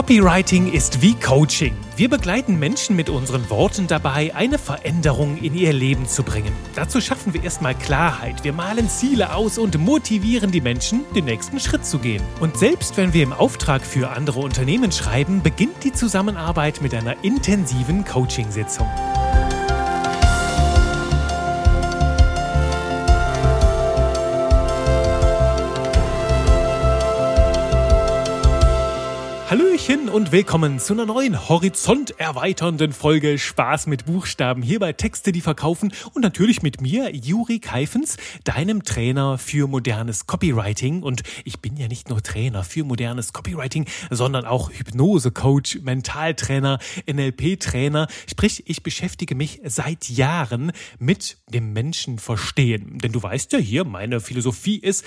Copywriting ist wie Coaching. Wir begleiten Menschen mit unseren Worten dabei, eine Veränderung in ihr Leben zu bringen. Dazu schaffen wir erstmal Klarheit, wir malen Ziele aus und motivieren die Menschen, den nächsten Schritt zu gehen. Und selbst wenn wir im Auftrag für andere Unternehmen schreiben, beginnt die Zusammenarbeit mit einer intensiven Coachingsitzung. Hallöchen und willkommen zu einer neuen horizonterweiternden Folge Spaß mit Buchstaben hier bei Texte, die verkaufen und natürlich mit mir, Juri Keifens, deinem Trainer für modernes Copywriting. Und ich bin ja nicht nur Trainer für modernes Copywriting, sondern auch Hypnose-Coach, Mentaltrainer, NLP-Trainer. Sprich, ich beschäftige mich seit Jahren mit dem Menschen verstehen. Denn du weißt ja hier, meine Philosophie ist,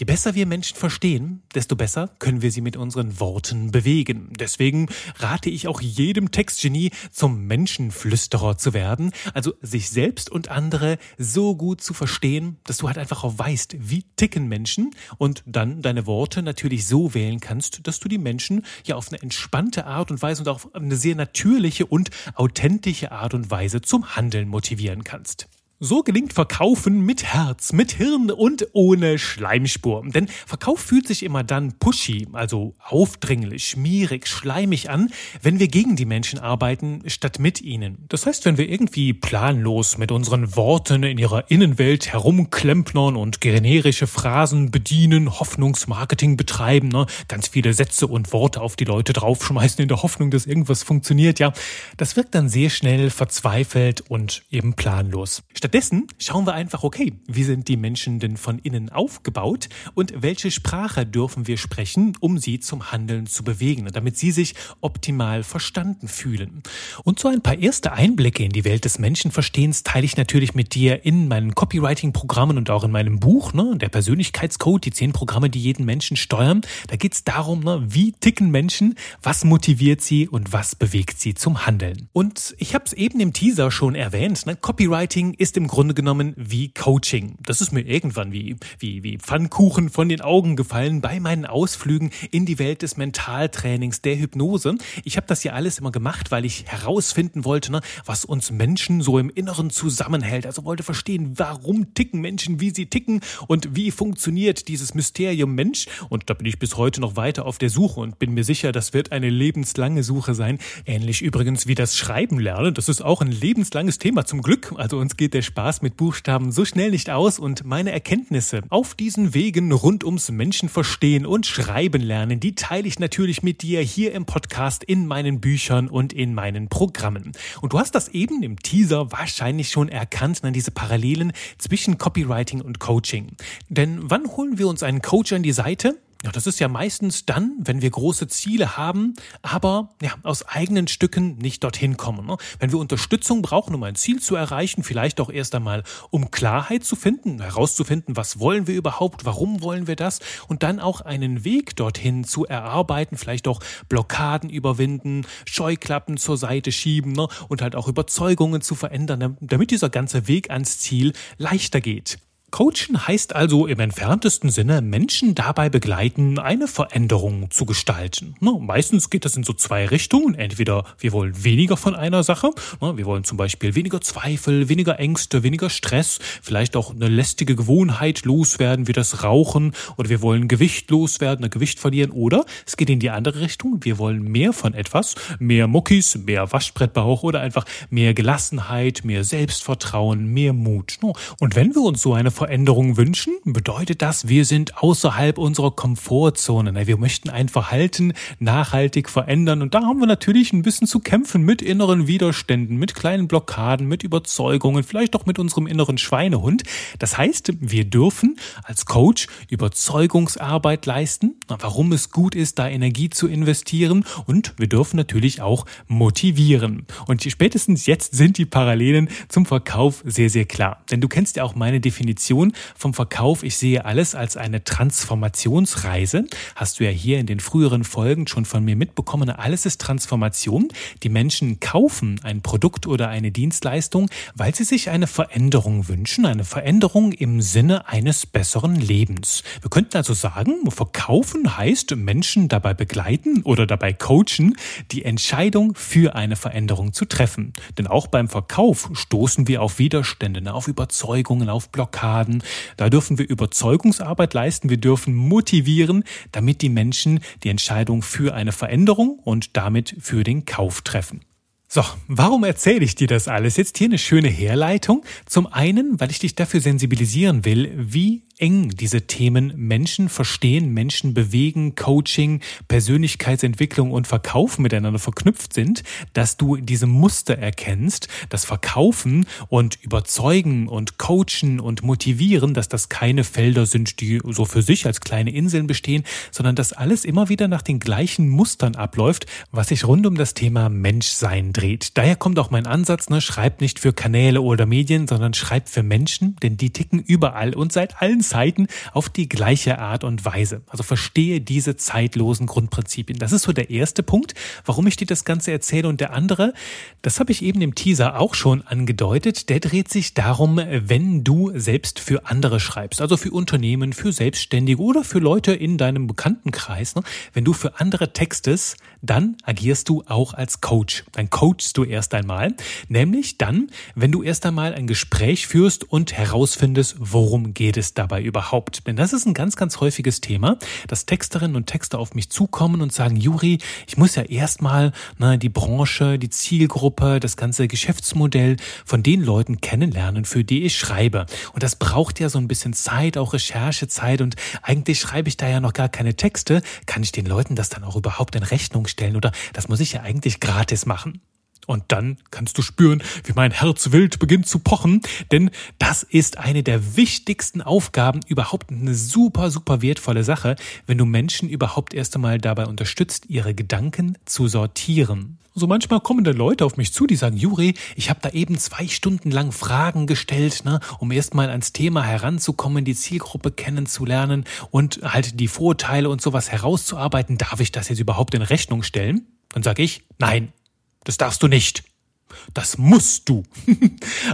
Je besser wir Menschen verstehen, desto besser können wir sie mit unseren Worten bewegen. Deswegen rate ich auch jedem Textgenie, zum Menschenflüsterer zu werden, also sich selbst und andere so gut zu verstehen, dass du halt einfach auch weißt, wie ticken Menschen und dann deine Worte natürlich so wählen kannst, dass du die Menschen ja auf eine entspannte Art und Weise und auch auf eine sehr natürliche und authentische Art und Weise zum Handeln motivieren kannst. So gelingt Verkaufen mit Herz, mit Hirn und ohne Schleimspur. Denn Verkauf fühlt sich immer dann pushy, also aufdringlich, schmierig, schleimig an, wenn wir gegen die Menschen arbeiten, statt mit ihnen. Das heißt, wenn wir irgendwie planlos mit unseren Worten in ihrer Innenwelt herumklempnern und generische Phrasen bedienen, Hoffnungsmarketing betreiben, ne, ganz viele Sätze und Worte auf die Leute draufschmeißen in der Hoffnung, dass irgendwas funktioniert, ja, das wirkt dann sehr schnell verzweifelt und eben planlos. Statt Stattdessen schauen wir einfach, okay, wie sind die Menschen denn von innen aufgebaut und welche Sprache dürfen wir sprechen, um sie zum Handeln zu bewegen, damit sie sich optimal verstanden fühlen. Und so ein paar erste Einblicke in die Welt des Menschenverstehens teile ich natürlich mit dir in meinen Copywriting-Programmen und auch in meinem Buch, ne, der Persönlichkeitscode, die zehn Programme, die jeden Menschen steuern. Da geht es darum, ne, wie ticken Menschen, was motiviert sie und was bewegt sie zum Handeln. Und ich habe es eben im Teaser schon erwähnt, ne, Copywriting ist im Grunde genommen wie Coaching. Das ist mir irgendwann wie, wie, wie Pfannkuchen von den Augen gefallen bei meinen Ausflügen in die Welt des Mentaltrainings, der Hypnose. Ich habe das ja alles immer gemacht, weil ich herausfinden wollte, ne, was uns Menschen so im Inneren zusammenhält. Also wollte verstehen, warum ticken Menschen, wie sie ticken und wie funktioniert dieses Mysterium Mensch. Und da bin ich bis heute noch weiter auf der Suche und bin mir sicher, das wird eine lebenslange Suche sein. Ähnlich übrigens wie das Schreiben lernen. Das ist auch ein lebenslanges Thema zum Glück. Also uns geht der Spaß mit Buchstaben so schnell nicht aus und meine Erkenntnisse auf diesen Wegen rund ums Menschenverstehen und Schreiben lernen, die teile ich natürlich mit dir hier im Podcast, in meinen Büchern und in meinen Programmen. Und du hast das eben im Teaser wahrscheinlich schon erkannt, an diese Parallelen zwischen Copywriting und Coaching. Denn wann holen wir uns einen Coach an die Seite? Ja, das ist ja meistens dann, wenn wir große Ziele haben, aber ja, aus eigenen Stücken nicht dorthin kommen. Ne? Wenn wir Unterstützung brauchen, um ein Ziel zu erreichen, vielleicht auch erst einmal, um Klarheit zu finden, herauszufinden, was wollen wir überhaupt, warum wollen wir das und dann auch einen Weg dorthin zu erarbeiten, vielleicht auch Blockaden überwinden, Scheuklappen zur Seite schieben ne? und halt auch Überzeugungen zu verändern, damit dieser ganze Weg ans Ziel leichter geht. Coachen heißt also im entferntesten Sinne Menschen dabei begleiten, eine Veränderung zu gestalten. Ne, meistens geht das in so zwei Richtungen. Entweder wir wollen weniger von einer Sache, ne, wir wollen zum Beispiel weniger Zweifel, weniger Ängste, weniger Stress, vielleicht auch eine lästige Gewohnheit loswerden, wie das Rauchen, oder wir wollen Gewicht loswerden, ein Gewicht verlieren, oder es geht in die andere Richtung, wir wollen mehr von etwas, mehr Muckis, mehr Waschbrettbauch oder einfach mehr Gelassenheit, mehr Selbstvertrauen, mehr Mut. Ne. Und wenn wir uns so eine Veränderung wünschen, bedeutet das, wir sind außerhalb unserer Komfortzone. Wir möchten ein Verhalten nachhaltig verändern und da haben wir natürlich ein bisschen zu kämpfen mit inneren Widerständen, mit kleinen Blockaden, mit Überzeugungen, vielleicht auch mit unserem inneren Schweinehund. Das heißt, wir dürfen als Coach Überzeugungsarbeit leisten, warum es gut ist, da Energie zu investieren und wir dürfen natürlich auch motivieren. Und spätestens jetzt sind die Parallelen zum Verkauf sehr, sehr klar. Denn du kennst ja auch meine Definition Definition vom Verkauf. Ich sehe alles als eine Transformationsreise. Hast du ja hier in den früheren Folgen schon von mir mitbekommen. Alles ist Transformation. Die Menschen kaufen ein Produkt oder eine Dienstleistung, weil sie sich eine Veränderung wünschen. Eine Veränderung im Sinne eines besseren Lebens. Wir könnten also sagen, verkaufen heißt Menschen dabei begleiten oder dabei coachen, die Entscheidung für eine Veränderung zu treffen. Denn auch beim Verkauf stoßen wir auf Widerstände, ne, auf Überzeugungen, auf Blockaden. Da dürfen wir Überzeugungsarbeit leisten, wir dürfen motivieren, damit die Menschen die Entscheidung für eine Veränderung und damit für den Kauf treffen. So, warum erzähle ich dir das alles? Jetzt hier eine schöne Herleitung. Zum einen, weil ich dich dafür sensibilisieren will, wie eng diese Themen Menschen verstehen, Menschen bewegen, Coaching, Persönlichkeitsentwicklung und Verkauf miteinander verknüpft sind, dass du diese Muster erkennst, das Verkaufen und Überzeugen und Coachen und Motivieren, dass das keine Felder sind, die so für sich als kleine Inseln bestehen, sondern dass alles immer wieder nach den gleichen Mustern abläuft, was sich rund um das Thema Menschsein dreht. Daher kommt auch mein Ansatz, ne, schreib nicht für Kanäle oder Medien, sondern schreib für Menschen, denn die ticken überall und seit allen Zeiten auf die gleiche Art und Weise. Also verstehe diese zeitlosen Grundprinzipien. Das ist so der erste Punkt, warum ich dir das Ganze erzähle. Und der andere, das habe ich eben im Teaser auch schon angedeutet, der dreht sich darum, wenn du selbst für andere schreibst, also für Unternehmen, für Selbstständige oder für Leute in deinem Bekanntenkreis. Ne? Wenn du für andere textest, dann agierst du auch als Coach. Dann coachst du erst einmal, nämlich dann, wenn du erst einmal ein Gespräch führst und herausfindest, worum geht es dabei dabei überhaupt? Denn das ist ein ganz, ganz häufiges Thema, dass Texterinnen und Texter auf mich zukommen und sagen, Juri, ich muss ja erstmal ne, die Branche, die Zielgruppe, das ganze Geschäftsmodell von den Leuten kennenlernen, für die ich schreibe. Und das braucht ja so ein bisschen Zeit, auch Recherchezeit. Und eigentlich schreibe ich da ja noch gar keine Texte. Kann ich den Leuten das dann auch überhaupt in Rechnung stellen? Oder das muss ich ja eigentlich gratis machen? Und dann kannst du spüren, wie mein Herz wild beginnt zu pochen, denn das ist eine der wichtigsten Aufgaben, überhaupt eine super, super wertvolle Sache, wenn du Menschen überhaupt erst einmal dabei unterstützt, ihre Gedanken zu sortieren. So manchmal kommen da Leute auf mich zu, die sagen, Juri, ich habe da eben zwei Stunden lang Fragen gestellt, ne, um erstmal ans Thema heranzukommen, die Zielgruppe kennenzulernen und halt die Vorteile und sowas herauszuarbeiten. Darf ich das jetzt überhaupt in Rechnung stellen? Dann sage ich, nein, das darfst du nicht. Das musst du.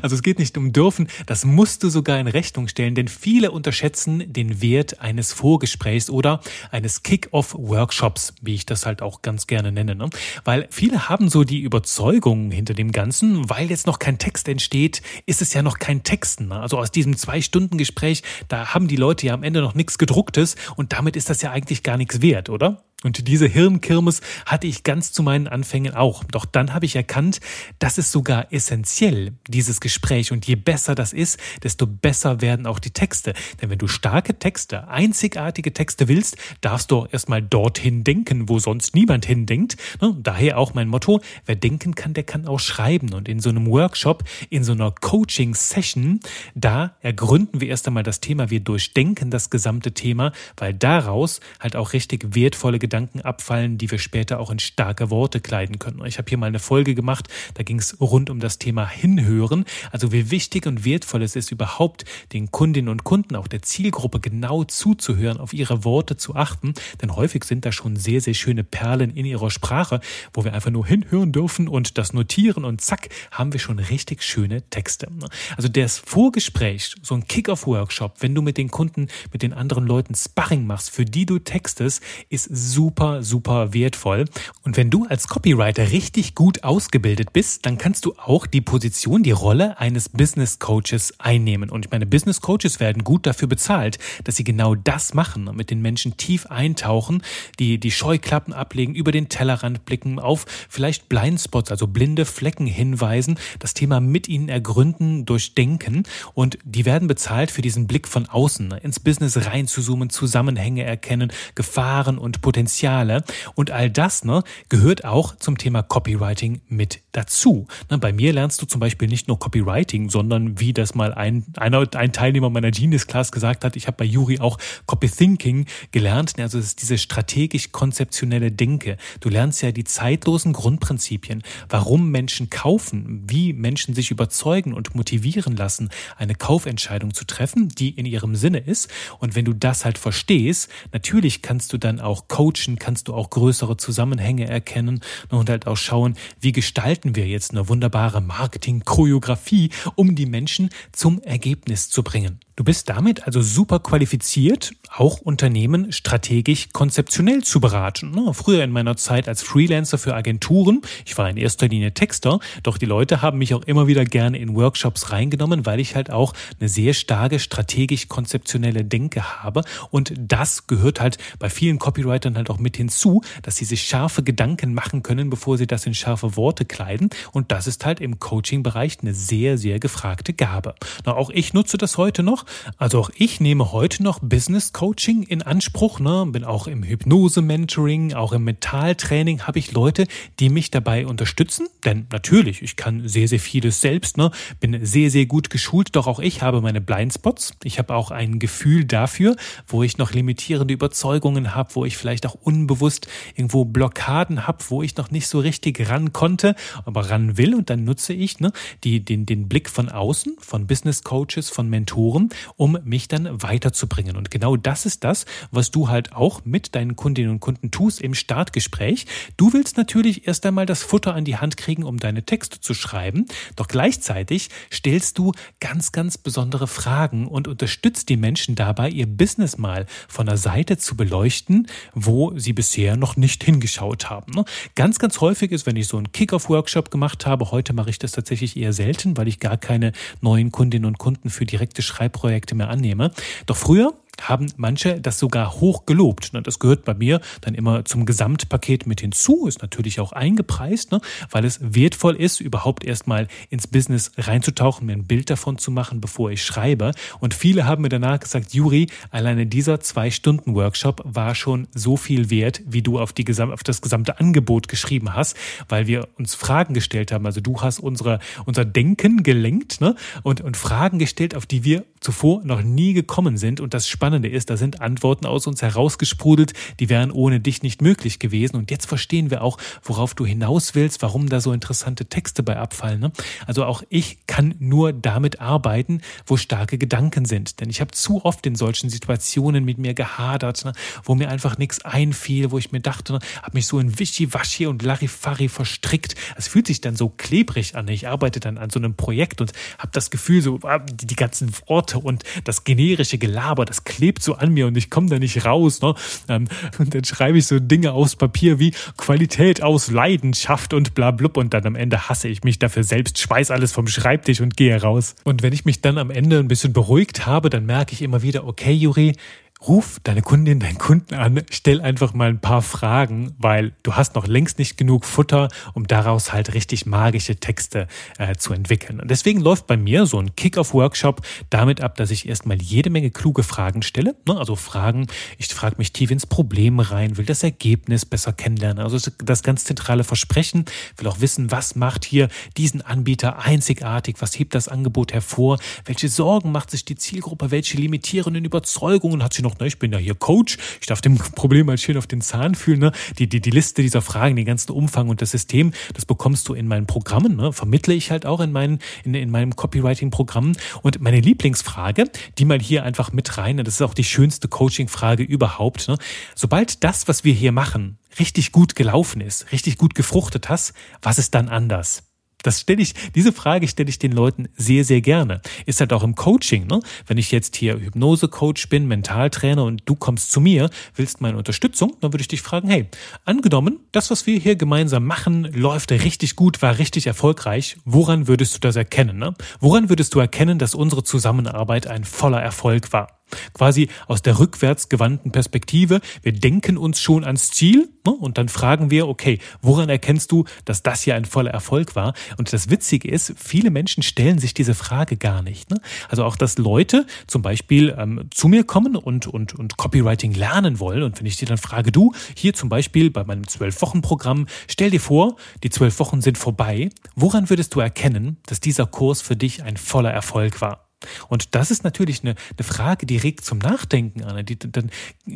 Also es geht nicht um dürfen, das musst du sogar in Rechnung stellen, denn viele unterschätzen den Wert eines Vorgesprächs oder eines Kick-off-Workshops, wie ich das halt auch ganz gerne nenne. Ne? Weil viele haben so die Überzeugung hinter dem Ganzen, weil jetzt noch kein Text entsteht, ist es ja noch kein Texten. Ne? Also aus diesem Zwei-Stunden-Gespräch, da haben die Leute ja am Ende noch nichts gedrucktes und damit ist das ja eigentlich gar nichts wert, oder? Und diese Hirnkirmes hatte ich ganz zu meinen Anfängen auch. Doch dann habe ich erkannt, das ist sogar essentiell, dieses Gespräch. Und je besser das ist, desto besser werden auch die Texte. Denn wenn du starke Texte, einzigartige Texte willst, darfst du erstmal dorthin denken, wo sonst niemand hindenkt. Ne, daher auch mein Motto, wer denken kann, der kann auch schreiben. Und in so einem Workshop, in so einer Coaching-Session, da ergründen wir erst einmal das Thema, wir durchdenken das gesamte Thema, weil daraus halt auch richtig wertvolle Gedanken abfallen, die wir später auch in starke Worte kleiden können. Ich habe hier mal eine Folge gemacht, da ging es rund um das Thema Hinhören, also wie wichtig und wertvoll es ist, überhaupt den Kundinnen und Kunden, auch der Zielgruppe genau zuzuhören, auf ihre Worte zu achten, denn häufig sind da schon sehr, sehr schöne Perlen in ihrer Sprache, wo wir einfach nur hinhören dürfen und das notieren und zack, haben wir schon richtig schöne Texte. Also das Vorgespräch, so ein Kick-Off-Workshop, wenn du mit den Kunden, mit den anderen Leuten Sparring machst, für die du textest, ist super, super wertvoll. Und wenn du als Copywriter richtig gut ausgebildet bist, dann kannst du auch die Position, die Rolle eines Business Coaches einnehmen. Und ich meine, Business Coaches werden gut dafür bezahlt, dass sie genau das machen und mit den Menschen tief eintauchen, die die Scheuklappen ablegen, über den Tellerrand blicken, auf vielleicht Blindspots, also blinde Flecken hinweisen, das Thema mit ihnen ergründen, durchdenken und die werden bezahlt für diesen Blick von außen, ins Business reinzuzoomen, Zusammenhänge erkennen, Gefahren und Potenzial Potenziale und all das ne, gehört auch zum Thema Copywriting mit dazu. Ne, bei mir lernst du zum Beispiel nicht nur Copywriting, sondern wie das mal ein, einer, ein Teilnehmer meiner Genius Class gesagt hat, ich habe bei Juri auch Copy Thinking gelernt. Also es ist diese strategisch-konzeptionelle Denke. Du lernst ja die zeitlosen Grundprinzipien, warum Menschen kaufen, wie Menschen sich überzeugen und motivieren lassen, eine Kaufentscheidung zu treffen, die in ihrem Sinne ist. Und wenn du das halt verstehst, natürlich kannst du dann auch coachen, kannst du auch größere Zusammenhänge erkennen und halt auch schauen, wie gestalten wir jetzt eine wunderbare Marketing-Choreografie, um die Menschen zum Ergebnis zu bringen. Du bist damit also super qualifiziert, auch Unternehmen strategisch konzeptionell zu beraten. Früher in meiner Zeit als Freelancer für Agenturen, ich war in erster Linie Texter, doch die Leute haben mich auch immer wieder gerne in Workshops reingenommen, weil ich halt auch eine sehr starke strategisch konzeptionelle Denke habe. Und das gehört halt bei vielen Copywritern halt auch mit hinzu, dass sie sich scharfe Gedanken machen können, bevor sie das in scharfe Worte kleiden. Und das ist halt im Coaching-Bereich eine sehr, sehr gefragte Gabe. Na, auch ich nutze das heute noch also auch ich nehme heute noch Business Coaching in Anspruch, ne? bin auch im Hypnose-Mentoring, auch im Mentaltraining habe ich Leute, die mich dabei unterstützen. Denn natürlich, ich kann sehr, sehr vieles selbst, ne? bin sehr, sehr gut geschult, doch auch ich habe meine Blindspots. Ich habe auch ein Gefühl dafür, wo ich noch limitierende Überzeugungen habe, wo ich vielleicht auch unbewusst irgendwo Blockaden habe, wo ich noch nicht so richtig ran konnte, aber ran will. Und dann nutze ich ne, die, den, den Blick von außen, von Business Coaches, von Mentoren, um mich dann weiterzubringen. Und genau das ist das, was du halt auch mit deinen Kundinnen und Kunden tust im Startgespräch. Du willst natürlich erst einmal das Futter an die Hand kriegen, um deine Texte zu schreiben. Doch gleichzeitig stellst du ganz, ganz besondere Fragen und unterstützt die Menschen dabei, ihr Business mal von der Seite zu beleuchten, wo sie bisher noch nicht hingeschaut haben. Ne? Ganz, ganz häufig ist, wenn ich so einen Kick-Off-Workshop gemacht habe, heute mache ich das tatsächlich eher selten, weil ich gar keine neuen Kundinnen und Kunden für direkte Schreibprojekte Projekte mehr annehme. Doch früher haben manche das sogar hoch gelobt. Ne? Das gehört bei mir dann immer zum Gesamtpaket mit hinzu, ist natürlich auch eingepreist, ne? weil es wertvoll ist, überhaupt erstmal ins Business reinzutauchen, mir ein Bild davon zu machen, bevor ich schreibe. Und viele haben mir danach gesagt, Juri, alleine dieser zwei Stunden Workshop war schon so viel wert, wie du auf, die, auf das gesamte Angebot geschrieben hast, weil wir uns Fragen gestellt haben. Also du hast unsere, unser Denken gelenkt ne? und, und Fragen gestellt, auf die wir zuvor noch nie gekommen sind. Und das Spannende ist, da sind Antworten aus uns herausgesprudelt, die wären ohne dich nicht möglich gewesen. Und jetzt verstehen wir auch, worauf du hinaus willst, warum da so interessante Texte bei abfallen. Ne? Also auch ich kann nur damit arbeiten, wo starke Gedanken sind. Denn ich habe zu oft in solchen Situationen mit mir gehadert, ne? wo mir einfach nichts einfiel, wo ich mir dachte, ne? habe mich so in Wischiwaschi und Larifari verstrickt. Es fühlt sich dann so klebrig an. Ich arbeite dann an so einem Projekt und habe das Gefühl, so ah, die, ganzen Worte Worte und das generische Gelaber, das klebt so an mir und ich komme da nicht raus. Ne? Ähm, und dann schreibe ich so Dinge aufs Papier wie Qualität aus Leidenschaft und bla und dann am Ende hasse ich mich dafür selbst, schmeiß alles vom Schreibtisch und gehe raus. Und wenn ich mich dann am Ende ein bisschen beruhigt habe, dann merke ich immer wieder, okay, Juri, Ruf deine Kundin, deinen Kunden an, stell einfach mal ein paar Fragen, weil du hast noch längst nicht genug Futter, um daraus halt richtig magische Texte äh, zu entwickeln. Und deswegen läuft bei mir so ein Kick-Off-Workshop damit ab, dass ich erstmal jede Menge kluge Fragen stelle. Ne? Also Fragen, ich frage mich tief ins Problem rein, will das Ergebnis besser kennenlernen. Also das ganz zentrale Versprechen, will auch wissen, was macht hier diesen Anbieter einzigartig, was hebt das Angebot hervor, welche Sorgen macht sich die Zielgruppe, welche limitierenden Überzeugungen hat sie noch, ne, ich bin ja hier Coach, ich darf dem Problem mal schön auf den Zahn fühlen, ne? Die, die, die Liste dieser Fragen, den ganzen Umfang und das System, das bekommst du in meinen Programmen, ne? Vermittle ich halt auch in meinen, in, in meinem Copywriting-Programm. Und meine Lieblingsfrage, die mal hier einfach mit rein, das ist auch die schönste Coaching-Frage überhaupt, ne? Sobald das, was wir hier machen, richtig gut gelaufen ist, richtig gut gefruchtet hast, was ist dann anders? Das stelle ich, diese Frage stelle ich den Leuten sehr, sehr gerne. Ist halt auch im Coaching, ne? Wenn ich jetzt hier Hypnose-Coach bin, Mentaltrainer und du kommst zu mir, willst meine Unterstützung, dann würde ich dich fragen, hey, angenommen, das, was wir hier gemeinsam machen, läuft richtig gut, war richtig erfolgreich. Woran würdest du das erkennen, ne? Woran würdest du erkennen, dass unsere Zusammenarbeit ein voller Erfolg war? Quasi aus der rückwärts gewandten Perspektive. Wir denken uns schon ans Ziel ne? und dann fragen wir, okay, woran erkennst du, dass das hier ein voller Erfolg war? Und das Witzige ist, viele Menschen stellen sich diese Frage gar nicht. Ne? Also auch, dass Leute zum Beispiel ähm, zu mir kommen und, und, und Copywriting lernen wollen. Und wenn ich dir dann frage, du, hier zum Beispiel bei meinem Zwölf-Wochen-Programm, stell dir vor, die zwölf Wochen sind vorbei. Woran würdest du erkennen, dass dieser Kurs für dich ein voller Erfolg war? Und das ist natürlich eine, eine Frage, die regt zum Nachdenken an. Die, dann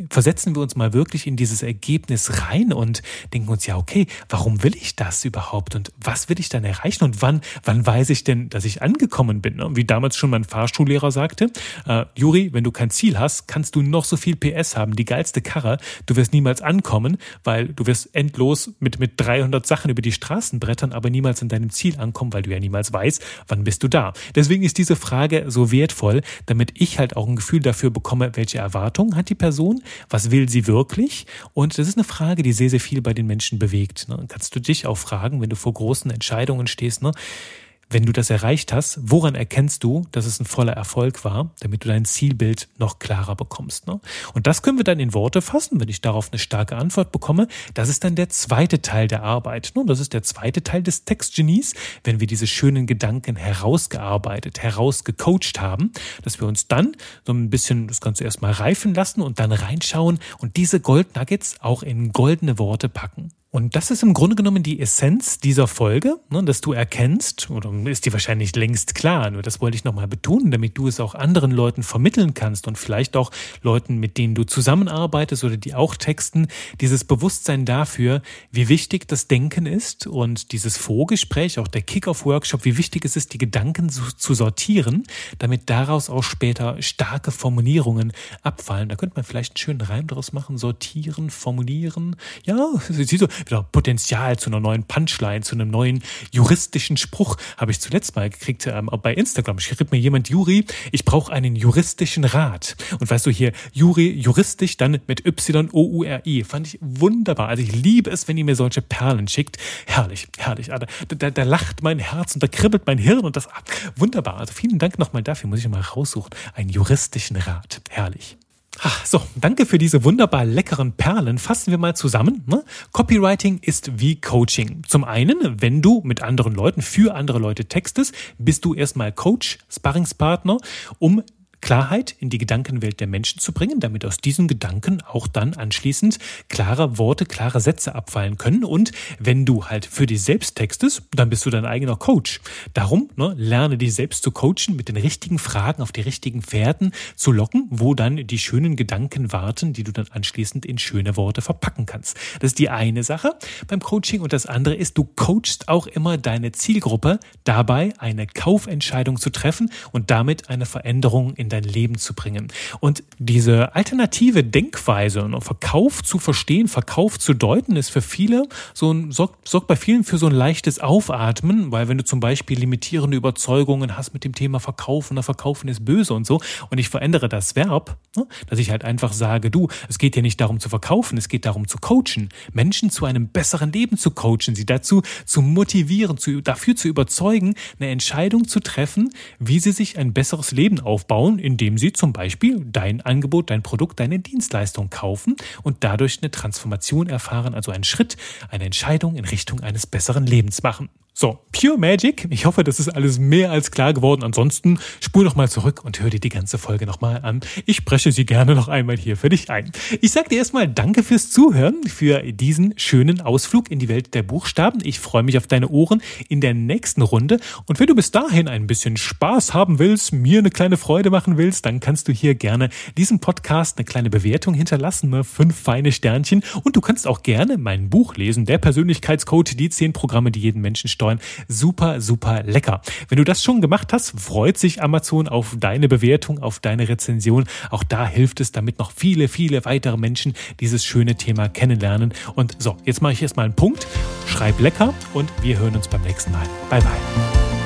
versetzen wir uns mal wirklich in dieses Ergebnis rein und denken uns, ja, okay, warum will ich das überhaupt und was will ich dann erreichen und wann, wann weiß ich denn, dass ich angekommen bin? Wie damals schon mein Fahrschullehrer sagte, äh, Juri, wenn du kein Ziel hast, kannst du noch so viel PS haben, die geilste Karre, du wirst niemals ankommen, weil du wirst endlos mit, mit 300 Sachen über die Straßen brettern, aber niemals in deinem Ziel ankommen, weil du ja niemals weißt, wann bist du da. Deswegen ist diese Frage so wertvoll, damit ich halt auch ein Gefühl dafür bekomme, welche Erwartungen hat die Person, was will sie wirklich. Und das ist eine Frage, die sehr, sehr viel bei den Menschen bewegt. Ne? Kannst du dich auch fragen, wenn du vor großen Entscheidungen stehst, ne? Wenn du das erreicht hast, woran erkennst du, dass es ein voller Erfolg war, damit du dein Zielbild noch klarer bekommst? Ne? Und das können wir dann in Worte fassen, wenn ich darauf eine starke Antwort bekomme. Das ist dann der zweite Teil der Arbeit. Nun, das ist der zweite Teil des Textgenies, wenn wir diese schönen Gedanken herausgearbeitet, herausgecoacht haben, dass wir uns dann so ein bisschen das Ganze erstmal reifen lassen und dann reinschauen und diese Goldnuggets auch in goldene Worte packen. Und das ist im Grunde genommen die Essenz dieser Folge, ne, dass du erkennst, oder ist dir wahrscheinlich längst klar, nur das wollte ich nochmal betonen, damit du es auch anderen Leuten vermitteln kannst und vielleicht auch Leuten, mit denen du zusammenarbeitest oder die auch texten, dieses Bewusstsein dafür, wie wichtig das Denken ist und dieses Vorgespräch, auch der Kick-Off-Workshop, wie wichtig es ist, die Gedanken zu, zu sortieren, damit daraus auch später starke Formulierungen abfallen. Da könnte man vielleicht einen schönen Reim daraus machen, sortieren, formulieren. Ja, siehst du, wieder Potenzial zu einer neuen Punchline, zu einem neuen juristischen Spruch. Habe ich zuletzt mal gekriegt ähm, bei Instagram. Schrieb mir jemand, Juri, ich brauche einen juristischen Rat. Und weißt du hier, Juri, juristisch, dann mit Y-O-U-R-I. Fand ich wunderbar. Also ich liebe es, wenn ihr mir solche Perlen schickt. Herrlich, herrlich. Also da, da, da lacht mein Herz und da kribbelt mein Hirn und das, ah, wunderbar. Also vielen Dank nochmal dafür. Muss ich mal raussuchen. Einen juristischen Rat. Herrlich. So, danke für diese wunderbar leckeren Perlen. Fassen wir mal zusammen. Ne? Copywriting ist wie Coaching. Zum einen, wenn du mit anderen Leuten für andere Leute textest, bist du erstmal Coach, Sparringspartner, um Klarheit in die Gedankenwelt der Menschen zu bringen, damit aus diesen Gedanken auch dann anschließend klare Worte, klare Sätze abfallen können. Und wenn du halt für dich selbst textest, dann bist du dein eigener Coach. Darum ne, lerne dich selbst zu coachen, mit den richtigen Fragen auf die richtigen Pferden zu locken, wo dann die schönen Gedanken warten, die du dann anschließend in schöne Worte verpacken kannst. Das ist die eine Sache beim Coaching. Und das andere ist, du coachst auch immer deine Zielgruppe dabei, eine Kaufentscheidung zu treffen und damit eine Veränderung in dein Leben zu bringen. Und diese alternative Denkweise, und Verkauf zu verstehen, Verkauf zu deuten, ist für viele so ein, sorgt, sorgt bei vielen für so ein leichtes Aufatmen, weil wenn du zum Beispiel limitierende Überzeugungen hast mit dem Thema Verkaufen oder Verkaufen ist böse und so, und ich verändere das Verb, dass ich halt einfach sage, du, es geht ja nicht darum zu verkaufen, es geht darum zu coachen, Menschen zu einem besseren Leben zu coachen, sie dazu zu motivieren, zu, dafür zu überzeugen, eine Entscheidung zu treffen, wie sie sich ein besseres Leben aufbauen, indem sie zum Beispiel dein Angebot, dein Produkt, deine Dienstleistung kaufen und dadurch eine Transformation erfahren, also einen Schritt, eine Entscheidung in Richtung eines besseren Lebens machen. So, Pure Magic. Ich hoffe, das ist alles mehr als klar geworden. Ansonsten spul noch mal zurück und hör dir die ganze Folge noch mal an. Ich spreche sie gerne noch einmal hier für dich ein. Ich sage dir erstmal Danke fürs Zuhören, für diesen schönen Ausflug in die Welt der Buchstaben. Ich freue mich auf deine Ohren in der nächsten Runde. Und wenn du bis dahin ein bisschen Spaß haben willst, mir eine kleine Freude machen willst, dann kannst du hier gerne diesem Podcast eine kleine Bewertung hinterlassen, ne? fünf feine Sternchen. Und du kannst auch gerne mein Buch lesen, der Persönlichkeitscode, die zehn Programme, die jeden Menschen steuern. Super, super lecker. Wenn du das schon gemacht hast, freut sich Amazon auf deine Bewertung, auf deine Rezension. Auch da hilft es, damit noch viele, viele weitere Menschen dieses schöne Thema kennenlernen. Und so, jetzt mache ich erstmal einen Punkt. Schreib lecker und wir hören uns beim nächsten Mal. Bye, bye.